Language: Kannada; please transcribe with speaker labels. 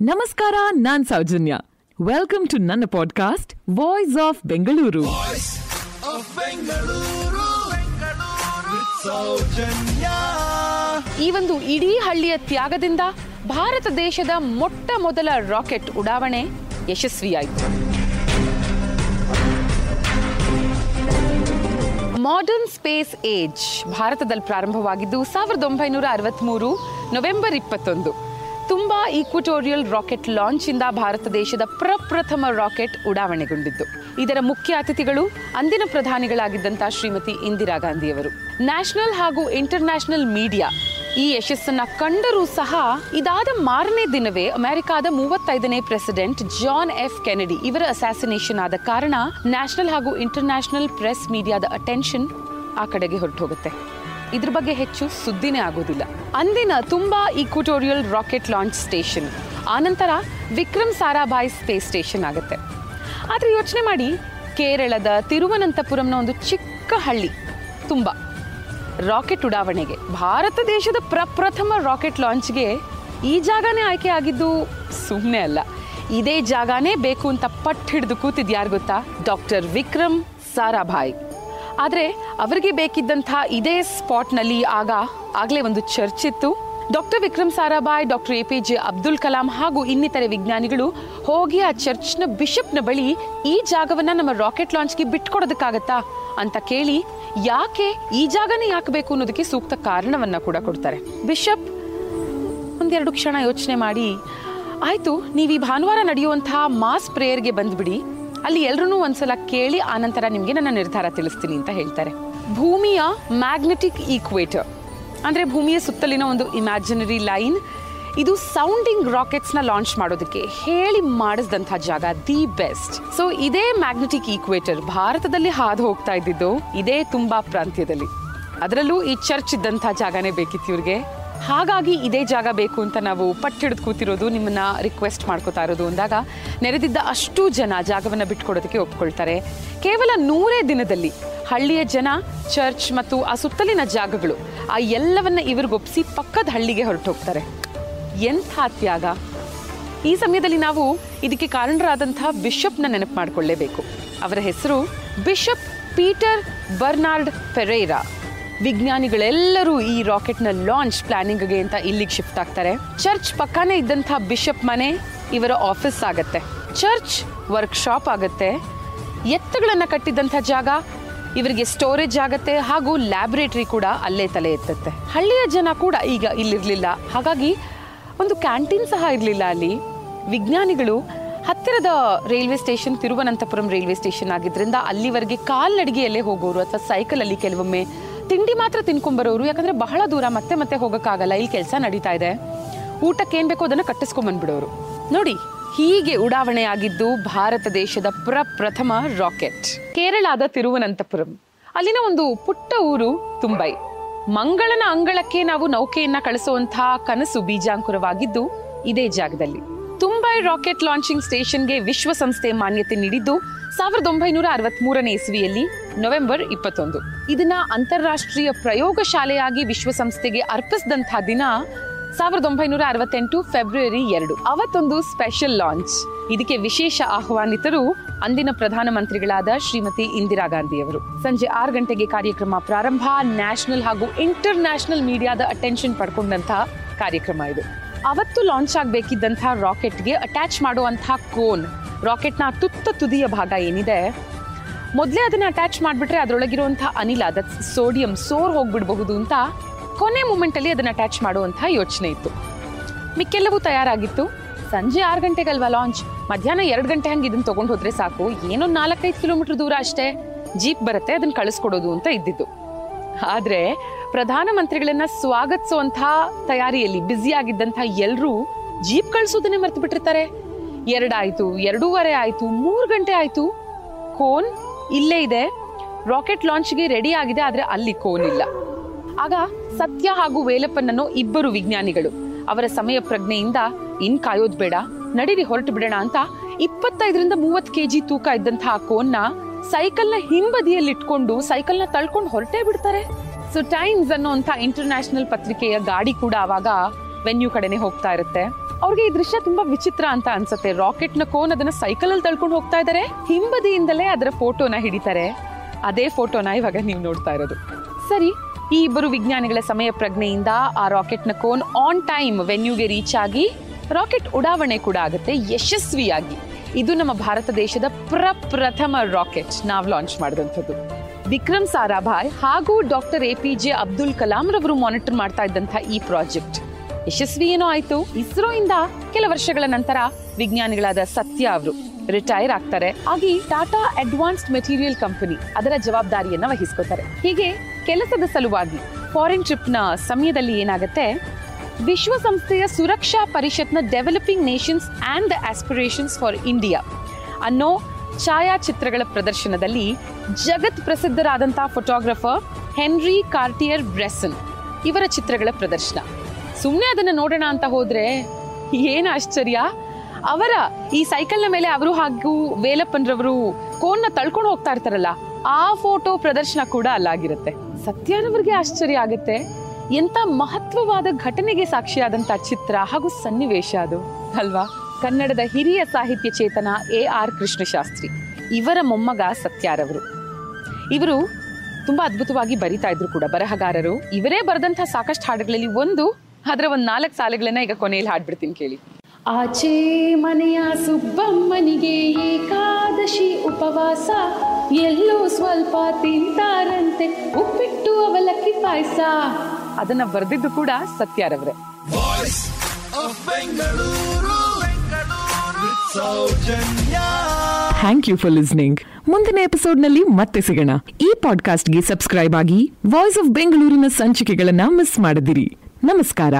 Speaker 1: ನಮಸ್ಕಾರ ನಾನ್ ಸೌಜನ್ಯ. ವೆಲ್ಕಮ್ ಟು ನನ್ನ ಪಾಡ್ಕಾಸ್ಟ್ ವಾಯ್ಸ್ ಆಫ್ ಬೆಂಗಳೂರು
Speaker 2: ಈ ಒಂದು ಇಡೀ ಹಳ್ಳಿಯ ತ್ಯಾಗದಿಂದ ಭಾರತ ದೇಶದ ಮೊಟ್ಟ ಮೊದಲ ರಾಕೆಟ್ ಉಡಾವಣೆ ಯಶಸ್ವಿಯಾಯಿತು. ಮಾಡರ್ನ್ ಸ್ಪೇಸ್ ಏಜ್ ಭಾರತದಲ್ಲಿ ಪ್ರಾರಂಭವಾಗಿದ್ದು ಸಾವಿರದ ಒಂಬೈನೂರ ಅರವತ್ಮೂರು ನವೆಂಬರ್ ಇಪ್ಪತ್ತೊಂದು. ತುಂಬಾ ಈಕ್ವಟೋರಿಯಲ್ ರಾಕೆಟ್ ಲಾಂಚ್ ಇಂದ ಭಾರತ ದೇಶದ ಪ್ರಪ್ರಥಮ ರಾಕೆಟ್ ಉಡಾವಣೆಗೊಂಡಿದ್ದು. ಇದರ ಮುಖ್ಯ ಅತಿಥಿಗಳು ಅಂದಿನ ಪ್ರಧಾನಿಗಳಾಗಿದ್ದಂಥ ಶ್ರೀಮತಿ ಇಂದಿರಾ ಗಾಂಧಿಯವರು. ನ್ಯಾಷನಲ್ ಹಾಗೂ ಇಂಟರ್ನ್ಯಾಷನಲ್ ಮೀಡಿಯಾ ಈ ಯಶಸ್ಸನ್ನ ಕಂಡರೂ ಸಹ ಇದಾದ ಮಾರನೇ ದಿನವೇ ಅಮೆರಿಕಾದ ಮೂವತ್ತೈದನೇ ಪ್ರೆಸಿಡೆಂಟ್ ಜಾನ್ ಎಫ್ ಕೆನಡಿ ಇವರ ಅಸಾಸಿನೇಷನ್ ಆದ ಕಾರಣ ನ್ಯಾಷನಲ್ ಹಾಗೂ ಇಂಟರ್ನ್ಯಾಷನಲ್ ಪ್ರೆಸ್ ಮೀಡಿಯಾದ ಅಟೆನ್ಷನ್ ಆ ಕಡೆಗೆ ಹೊರಟು ಹೋಗುತ್ತೆ ಇದ್ರ ಬಗ್ಗೆ ಹೆಚ್ಚು ಸುದ್ದಿನೇ ಆಗೋದಿಲ್ಲ. ಅಂದಿನ ತುಂಬಾ ಈಕ್ವಟೋರಿಯಲ್ ರಾಕೆಟ್ ಲಾಂಚ್ ಸ್ಟೇಷನ್ ಆನಂತರ ವಿಕ್ರಮ್ ಸಾರಾಭಾಯ್ ಸ್ಪೇಸ್ ಸ್ಟೇಷನ್ ಆಗುತ್ತೆ. ಆದ್ರೆ ಯೋಚನೆ ಮಾಡಿ, ಕೇರಳದ ತಿರುವನಂತಪುರಂನ ಒಂದು ಚಿಕ್ಕ ಹಳ್ಳಿ, ತುಂಬ. ರಾಕೆಟ್ ಉಡಾವಣೆಗೆ, ಭಾರತ ದೇಶದ ಪ್ರಪ್ರಥಮ ರಾಕೆಟ್ ಲಾಂಚ್ಗೆ ಈ ಜಾಗನೇ ಆಯ್ಕೆ ಆಗಿದ್ದು ಸುಮ್ಮನೆ ಅಲ್ಲ. ಇದೇ ಜಾಗನೇ ಬೇಕು ಅಂತ ಪಟ್ಟು ಹಿಡಿದು ಕೂತಿದ್ಯಾರು ಗೊತ್ತಾ? ಡಾಕ್ಟರ್ ವಿಕ್ರಮ್ ಸಾರಾಭಾಯ್. ಆದರೆ ಅವರಿಗೆ ಬೇಕಿದ್ದಂಥ ಇದೇ ಸ್ಪಾಟ್ನಲ್ಲಿ ಆಗ ಆಗಲೇ ಒಂದು ಚರ್ಚ್ ಇತ್ತು. Doctor Vikram Sarabhai, doctor A P J Abdul Kalam ಹಾಗೂ ಇನ್ನಿತರೆ ವಿಜ್ಞಾನಿಗಳು ಹೋಗಿ ಆ ಚರ್ಚ್ನ ಬಿಷಪ್ನ ಬಳಿ ಈ ಜಾಗವನ್ನು ನಮ್ಮ ರಾಕೆಟ್ ಲಾಂಚ್ಗೆ ಬಿಟ್ಕೊಡೋದಕ್ಕಾಗತ್ತಾ ಅಂತ ಕೇಳಿ ಯಾಕೆ ಈ ಜಾಗನೇ ಯಾಕೆ ಬೇಕು ಅನ್ನೋದಕ್ಕೆ ಸೂಕ್ತ ಕಾರಣವನ್ನು ಕೂಡ ಕೊಡ್ತಾರೆ. ಬಿಷಪ್ ಒಂದೆರಡು ಕ್ಷಣ ಯೋಚನೆ ಮಾಡಿ, ಆಯಿತು, ನೀವು ಈ ಭಾನುವಾರ ನಡೆಯುವಂತಹ ಮಾಸ್ ಪ್ರೇಯರ್ಗೆ ಬಂದ್ಬಿಡಿ. ಅಲ್ಲಿ ಎಲ್ಲರೂ ಒಂದ್ಸಲ ಕೇಳಿ ಆನಂತರ ನಿಮಗೆ ನನ್ನ ನಿರ್ಧಾರ ತಿಳಿಸ್ತೀನಿ ಅಂತ ಹೇಳ್ತಾರೆ. ಭೂಮಿಯ ಮ್ಯಾಗ್ನೆಟಿಕ್ ಈಕ್ವೇಟರ್. ಅಂದ್ರೆ ಭೂಮಿಯ ಸುತ್ತಲಿನ ಒಂದು ಇಮ್ಯಾಜಿನರಿ ಲೈನ್ ಇದು ಸೌಂಡಿಂಗ್ ರಾಕೆಟ್ಸ್ನ ಲಾಂಚ್ ಮಾಡೋದಕ್ಕೆ ಹೇಳಿ ಮಾಡಿಸಿದಂಥ ಜಾಗ ದಿ ಬೆಸ್ಟ್ ಸೊ ಇದೇ ಮ್ಯಾಗ್ನೆಟಿಕ್ ಈಕ್ವೇಟರ್ ಭಾರತದಲ್ಲಿ ಹಾದು ಹೋಗ್ತಾ ಇದ್ದಿದ್ದು, ಇದೇ ತುಂಬಾ ಪ್ರಾಂತ್ಯದಲ್ಲಿ. ಅದರಲ್ಲೂ ಈ ಚರ್ಚ್ ಇದ್ದಂಥ ಜಾಗನೇ ಬೇಕಿತ್ತು ಇವ್ರಿಗೆ. ಹಾಗಾಗಿ ಇದೇ ಜಾಗ ಬೇಕು ಅಂತ ನಾವು ಪಟ್ಟಿಡಿದು ಕೂತಿರೋದು, ನಿಮ್ಮನ್ನ ರಿಕ್ವೆಸ್ಟ್ ಮಾಡ್ಕೋತಾ ಇರೋದು ಅಂದಾಗ ನೆರೆದಿದ್ದ ಅಷ್ಟು ಜನ ಜಾಗವನ್ನ ಬಿಟ್ಕೊಡೋದಕ್ಕೆ ಒಪ್ಕೊಳ್ತಾರೆ. ಕೇವಲ ನೂರೇ ದಿನದಲ್ಲಿ ಹಳ್ಳಿಯ ಜನ ಚರ್ಚ್ ಮತ್ತು ಆ ಸುತ್ತಲಿನ ಜಾಗಗಳು ಆ ಎಲ್ಲವನ್ನ ಇವ್ರಿಗೊಪ್ಪಿಸಿ ಪಕ್ಕದ ಹಳ್ಳಿಗೆ ಹೊರಟು ಹೋಗ್ತಾರೆ ಎಂಥ ತ್ಯಾಗ. ಈ ಸಮಯದಲ್ಲಿ ನಾವು ಇದಕ್ಕೆ ಕಾರಣರಾದಂಥ ಬಿಷಪ್ನ ನೆನಪು ಮಾಡಿಕೊಳ್ಳೇಬೇಕು. ಅವರ ಹೆಸರು ಬಿಷಪ್ ಪೀಟರ್ ಬರ್ನಾರ್ಡ್ ಪೆರೇರಾ. ವಿಜ್ಞಾನಿಗಳೆಲ್ಲರೂ ಈ ರಾಕೆಟ್ನ ಲಾಂಚ್ ಪ್ಲಾನಿಂಗ್ಗೆ ಅಂತ ಇಲ್ಲಿಗೆ ಶಿಫ್ಟ್ ಆಗ್ತಾರೆ. ಚರ್ಚ್ ಪಕ್ಕನೇ ಇದ್ದಂಥ ಬಿಷಪ್ ಮನೆ ಇವರ ಆಫೀಸ್ ಆಗತ್ತೆ. ಚರ್ಚ್ ವರ್ಕ್ಶಾಪ್ ಆಗುತ್ತೆ. ಎತ್ತುಗಳನ್ನು ಕಟ್ಟಿದ್ದಂಥ ಜಾಗ, ಇವರಿಗೆ ಸ್ಟೋರೇಜ್ ಆಗುತ್ತೆ ಹಾಗೂ ಲ್ಯಾಬ್ರೇಟರಿ ಕೂಡ ಅಲ್ಲೇ ತಲೆ ಎತ್ತತ್ತೆ. ಹಳ್ಳಿಯ ಜನ ಕೂಡ ಈಗ ಇಲ್ಲಿರಲಿಲ್ಲ. ಹಾಗಾಗಿ ಒಂದು ಕ್ಯಾಂಟೀನ್ ಸಹ ಇರಲಿಲ್ಲ ಅಲ್ಲಿ. ವಿಜ್ಞಾನಿಗಳು ಹತ್ತಿರದ railway station, Thiruvananthapuram railway station ಆಗಿದ್ರಿಂದ ಅಲ್ಲಿವರೆಗೆ ಕಾಲ್ನಡಿಗೆಯಲ್ಲೇ ಹೋಗೋರು ಅಥವಾ ಸೈಕಲಲ್ಲಿ ಕೆಲವೊಮ್ಮೆ ತಿಂಡಿ ಮಾತ್ರ ತಿನ್ಕೊಂಬರೋರು, ಯಾಕಂದ್ರೆ ಬಹಳ ದೂರ ಮತ್ತೆ ಮತ್ತೆ ಹೋಗೋಕ್ಕಾಗಲ್ಲ, ಇಲ್ಲಿ ಕೆಲಸ ನಡೀತಾ ಇದೆ. ಊಟಕ್ಕೆ ಏನ್ ಬೇಕೋ ಅದನ್ನ ಕಟ್ಟಿಸ್ಕೊಂಡ್ಬಂದ್ಬಿಡೋರು ನೋಡಿ, ಹೀಗೆ ಉಡಾವಣೆ ಆಗಿದ್ದು ಭಾರತ ದೇಶದ ಪ್ರಪ್ರಥಮ ರಾಕೆಟ್. ಕೇರಳದ ತಿರುವನಂತಪುರಂ. ಅಲ್ಲಿನ ಒಂದು ಪುಟ್ಟ ಊರು ತುಂಬೈ. ಮಂಗಳನ ಅಂಗಳಕ್ಕೆ ನಾವು ನೌಕೆಯನ್ನ ಕಳಿಸುವಂತಹ ಕನಸು ಬೀಜಾಂಕುರವಾಗಿದ್ದು ಇದೇ ಜಾಗದಲ್ಲಿ. ತುಂಬೈ ರಾಕೆಟ್ ಲಾಂಚಿಂಗ್ ಸ್ಟೇಷನ್ಗೆ ವಿಶ್ವಸಂಸ್ಥೆ ಮಾನ್ಯತೆ ನೀಡಿದ್ದು ಸಾವಿರದ ಒಂಬೈನೂರ ಅರವತ್ಮೂರನೇ ಇಸ್ವಿಯಲ್ಲಿ ನವೆಂಬರ್ ಇಪ್ಪತ್ತೊಂದು. ಇದನ್ನ ಅಂತಾರಾಷ್ಟ್ರೀಯ ಪ್ರಯೋಗಶಾಲೆಯಾಗಿ ವಿಶ್ವಸಂಸ್ಥೆಗೆ ಅರ್ಪಿಸಿದಂತಹ ದಿನ ಸಾವಿರದ ಒಂಬೈನೂರ ಅರವತ್ತೆಂಟು ಫೆಬ್ರವರಿ ಎರಡು. ಅವತ್ತೊಂದು ಸ್ಪೆಷಲ್ ಲಾಂಚ್. ಇದಕ್ಕೆ ವಿಶೇಷ ಆಹ್ವಾನಿತರು ಅಂದಿನ ಪ್ರಧಾನಮಂತ್ರಿಗಳಾದ ಶ್ರೀಮತಿ ಇಂದಿರಾ ಗಾಂಧಿಯವರು. ಸಂಜೆ ಆರು ಗಂಟೆಗೆ ಕಾರ್ಯಕ್ರಮ ಪ್ರಾರಂಭ. ನ್ಯಾಷನಲ್ ಹಾಗೂ ಇಂಟರ್ ನ್ಯಾಷನಲ್ ಮೀಡಿಯಾದ ಅಟೆನ್ಷನ್ ಪಡ್ಕೊಂಡಂತಹ ಕಾರ್ಯಕ್ರಮ ಇದು. ಅವತ್ತು ಲಾಂಚ್ ಆಗಬೇಕಿದ್ದಂತಹ ರಾಕೆಟ್ಗೆ ಅಟ್ಯಾಚ್ ಮಾಡುವಂತಹ ಕೋನ್. ರಾಕೆಟ್ನ ತುತ್ತ ತುದಿಯ ಭಾಗ ಏನಿದೆ? ಮೊದಲೇ ಅದನ್ನ ಅಟ್ಯಾಚ್ ಮಾಡಿಬಿಟ್ರೆ ಅದರೊಳಗಿರುವಂಥ ಅನಿಲ ಅದ ಸೋಡಿಯಂ ಸೋರ್ ಹೋಗ್ಬಿಡಬಹುದು ಅಂತ ಕೊನೆ ಮೂಮೆಂಟಲ್ಲಿ ಅದನ್ನ ಅಟ್ಯಾಚ್ ಮಾಡುವಂಥ ಯೋಚನೆ ಇತ್ತು. ಮಿಕ್ಕೆಲ್ಲವೂ ತಯಾರಾಗಿತ್ತು. ಸಂಜೆ ಆರು ಗಂಟೆಗಲ್ವಾ ಲಾಂಚ್ ಮಧ್ಯಾಹ್ನ ಎರಡು ಗಂಟೆ ಹಂಗೆ ಇದನ್ನು ತಗೊಂಡು ಹೋದರೆ ಸಾಕು. ಏನೋ ನಾಲ್ಕೈದು ಕಿಲೋಮೀಟರ್ ದೂರ ಅಷ್ಟೇ. ಜೀಪ್ ಬರುತ್ತೆ ಅದನ್ನ ಕಳಿಸ್ಕೊಡೋದು ಅಂತ ಇದ್ದಿದ್ದು. ಆದ್ರೆ ಪ್ರಧಾನಮಂತ್ರಿಗಳನ್ನ ಸ್ವಾಗತಿಸುವಂತಹ ತಯಾರಿಯಲ್ಲಿ ಬ್ಯುಸಿ ಆಗಿದ್ದಂತಹ ಎಲ್ಲರೂ ಜೀಪ್ ಕಳಿಸೋದನ್ನೇ ಮರ್ತು ಬಿಟ್ಟಿರ್ತಾರೆ ಎರಡಾಯ್ತು ಎರಡೂವರೆ ಆಯ್ತು, ಮೂರು ಗಂಟೆ ಆಯ್ತು. ಕೋನ್ ಇಲ್ಲೇ ಇದೆ. ರಾಕೆಟ್ ಲಾಂಚ್ಗೆ ರೆಡಿ ಆಗಿದೆ, ಆದರೆ ಅಲ್ಲಿ ಕೋನಿಲ್ಲ ಆಗ ಸತ್ಯ ಹಾಗೂ ವೇಲಪ್ಪನನ್ನು ಇಬ್ಬರು ವಿಜ್ಞಾನಿಗಳು ಅವರ ಸಮಯ ಪ್ರಜ್ಞೆಯಿಂದ, ಇನ್ ಕಾಯೋದು ಬೇಡ, ನಡೀರಿ, ಹೊರಟು ಬಿಡೋಣ ಅಂತ ಇಪ್ಪತ್ತೈದರಿಂದ ಮೂವತ್ತು ಕೆಜಿ ತೂಕ ಇದ್ದಂತಹ ಕೋನ್ನ ಸೈಕಲ್ನ ಹಿಂಬದಿಯಲ್ಲಿ ಇಟ್ಕೊಂಡು ಸೈಕಲ್ನ ತಳ್ಕೊಂಡು ಹೊರಟೇ ಬಿಡ್ತಾರೆ. ಸೊ ಟೈಮ್ಸ್ ಅನ್ನೋ ಅಂಥ ಇಂಟರ್ನ್ಯಾಷನಲ್ ಪತ್ರಿಕೆಯ ಗಾಡಿ ಕೂಡ ಅವಾಗ ವೆನ್ಯೂ ಕಡೆನೆ ಹೋಗ್ತಾ ಇರುತ್ತೆ. ಅವ್ರಿಗೆ ಈ ದೃಶ್ಯ ತುಂಬಾ ವಿಚಿತ್ರ ಅಂತ ಅನ್ಸುತ್ತೆ. ರಾಕೆಟ್ನ ಕೋನ್ ಅದನ್ನ ಸೈಕಲ್ ಅಲ್ಲಿ ತಳ್ಕೊಂಡು ಹೋಗ್ತಾ ಇದಾರೆ. ಹಿಂಬದಿಯಿಂದಲೇ ಅದರ ಫೋಟೋನ ಹಿಡಿತಾರೆ. ಅದೇ ಫೋಟೋನ ಇವಾಗ ನೀವು ನೋಡ್ತಾ ಇರೋದು. ಸರಿ, ಈ ಇಬ್ಬರು ವಿಜ್ಞಾನಿಗಳ ಸಮಯ ಪ್ರಜ್ಞೆಯಿಂದ ಆ ರಾಕೆಟ್ನ ಕೋನ್ ಆನ್ ಟೈಮ್ ವೆನ್ಯೂಗೆ ರೀಚ್ ಆಗಿ ರಾಕೆಟ್ ಉಡಾವಣೆ ಕೂಡ ಆಗುತ್ತೆ ಯಶಸ್ವಿಯಾಗಿ. ಇದು ನಮ್ಮ ಭಾರತ ದೇಶದ ಪ್ರಪ್ರಥಮ ರಾಕೆಟ್ ನಾವು ಲಾಂಚ್ ಮಾಡಿದಂಥದ್ದು. ವಿಕ್ರಮ್ ಸಾರಾಭಾಯ್ ಹಾಗೂ doctor A P J Abdul Kalam ರವರು ಮಾನಿಟರ್ ಮಾಡ್ತಾ ಇದ್ದಂಥ ಈ ಪ್ರಾಜೆಕ್ಟ್ ಯಶಸ್ವಿ ಏನೋ ಆಯ್ತು ಇಸ್ರೋ ಇಂದ ಕೆಲ ವರ್ಷಗಳ ನಂತರ ವಿಜ್ಞಾನಿಗಳಾದ ಸತ್ಯ ಅವರು ರಿಟೈರ್ ಆಗ್ತಾರೆ. ಆಗಿ ಟಾಟಾ ಅಡ್ವಾನ್ಸ್ಡ್ ಮೆಟೀರಿಯಲ್ ಕಂಪನಿ ಅದರ ಜವಾಬ್ದಾರಿಯನ್ನ ವಹಿಸ್ಕೋತಾರೆ. ಹೀಗೆ ಕೆಲಸದ ಸಲುವಾಗಿ ಫಾರಿನ್ ಟ್ರಿಪ್ನ ಸಮಯದಲ್ಲಿ ಏನಾಗುತ್ತೆ? ವಿಶ್ವಸಂಸ್ಥೆಯ ಸುರಕ್ಷಾ ಪರಿಷತ್ನ developing nations and the aspirations for India ಅನ್ನೋ ಛಾಯಾಚಿತ್ರಗಳ ಪ್ರದರ್ಶನದಲ್ಲಿ ಜಗತ್ ಪ್ರಸಿದ್ಧರಾದಂತಹ ಫೋಟೋಗ್ರಫರ್ ಹೆನ್ರಿ ಕಾರ್ಟಿಯರ್ ಬ್ರೆಸನ್ ಇವರ ಚಿತ್ರಗಳ ಪ್ರದರ್ಶನ. ಸುಮ್ಮನೆ ಅದನ್ನ ನೋಡೋಣ ಅಂತ ಹೋದರೆ ಏನು ಆಶ್ಚರ್ಯ? ಅವರ ಈ ಸೈಕಲ್ನ ಮೇಲೆ ಅವರು ಹಾಗೂ ವೇಲಪ್ಪನ್ರವರು ಕೋನ್ನ ತಳ್ಕೊಂಡು ಹೋಗ್ತಾ ಇರ್ತಾರಲ್ಲ, ಆ ಫೋಟೋ ಪ್ರದರ್ಶನ ಕೂಡ ಅಲ್ಲಾಗಿರುತ್ತೆ. ಸತ್ಯಾನವರಿಗೆ ಆಶ್ಚರ್ಯ ಆಗುತ್ತೆ. ಎಂತ ಮಹತ್ವವಾದ ಘಟನೆಗೆ ಸಾಕ್ಷಿಯಾದಂತ ಚಿತ್ರ ಹಾಗೂ ಸನ್ನಿವೇಶ ಅದು. ಅಲ್ವಾ? ಕನ್ನಡದ ಹಿರಿಯ ಸಾಹಿತ್ಯ ಚೇತನ ಎ ಆರ್ ಕೃಷ್ಣಶಾಸ್ತ್ರಿ, ಇವರ ಮೊಮ್ಮಗ ಸತ್ಯಾರವರು. ಇವರು ತುಂಬಾ ಅದ್ಭುತವಾಗಿ ಬರಿತಾ ಇದ್ರು ಕೂಡ ಬರಹಗಾರರು. ಇವರೇ ಬರೆದಂತಹ ಸಾಕಷ್ಟು ಹಾಡುಗಳಲ್ಲಿ ಒಂದು ಅದರ ಒಂದ್ ನಾಲ್ಕು ಸಾಲುಗಳನ್ನ ಈಗ ಕೊನೆಯಲ್ಲಿ ಹಾಡ್ಬಿಡ್ತೀನಿ ಕೇಳಿ. ಆಚೆ ಮನೆಯ ಸುಬ್ಬಮ್ಮನಿಗೆ ಏಕಾದಶಿ ಉಪವಾಸ. ಎಲ್ಲೋ ಸ್ವಲ್ಪ ತಿಂತಾರಂತೆ ಉಪ್ಪಿಟ್ಟು ಅವಲಕ್ಕಿ ಪಾಯಸ. ಅದನ್ನ ಬರೆದಿದ್ದು ಕೂಡ ಸತ್ಯಾರವ್ರೆ.
Speaker 1: ಥ್ಯಾಂಕ್ ಯು ಫಾರ್ ಲಿಸ್ನಿಂಗ್ ಮುಂದಿನ ಎಪಿಸೋಡ್ನಲ್ಲಿ ಮತ್ತೆ ಸಿಗೋಣ. ಈ ಪಾಡ್ಕಾಸ್ಟ್ಗೆ ಸಬ್ಸ್ಕ್ರೈಬ್ ಆಗಿ ವಾಯ್ಸ್ ಆಫ್ ಬೆಂಗಳೂರಿನ ಸಂಚಿಕೆಗಳನ್ನ ಮಿಸ್ ಮಾಡದಿರಿ. ನಮಸ್ಕಾರ.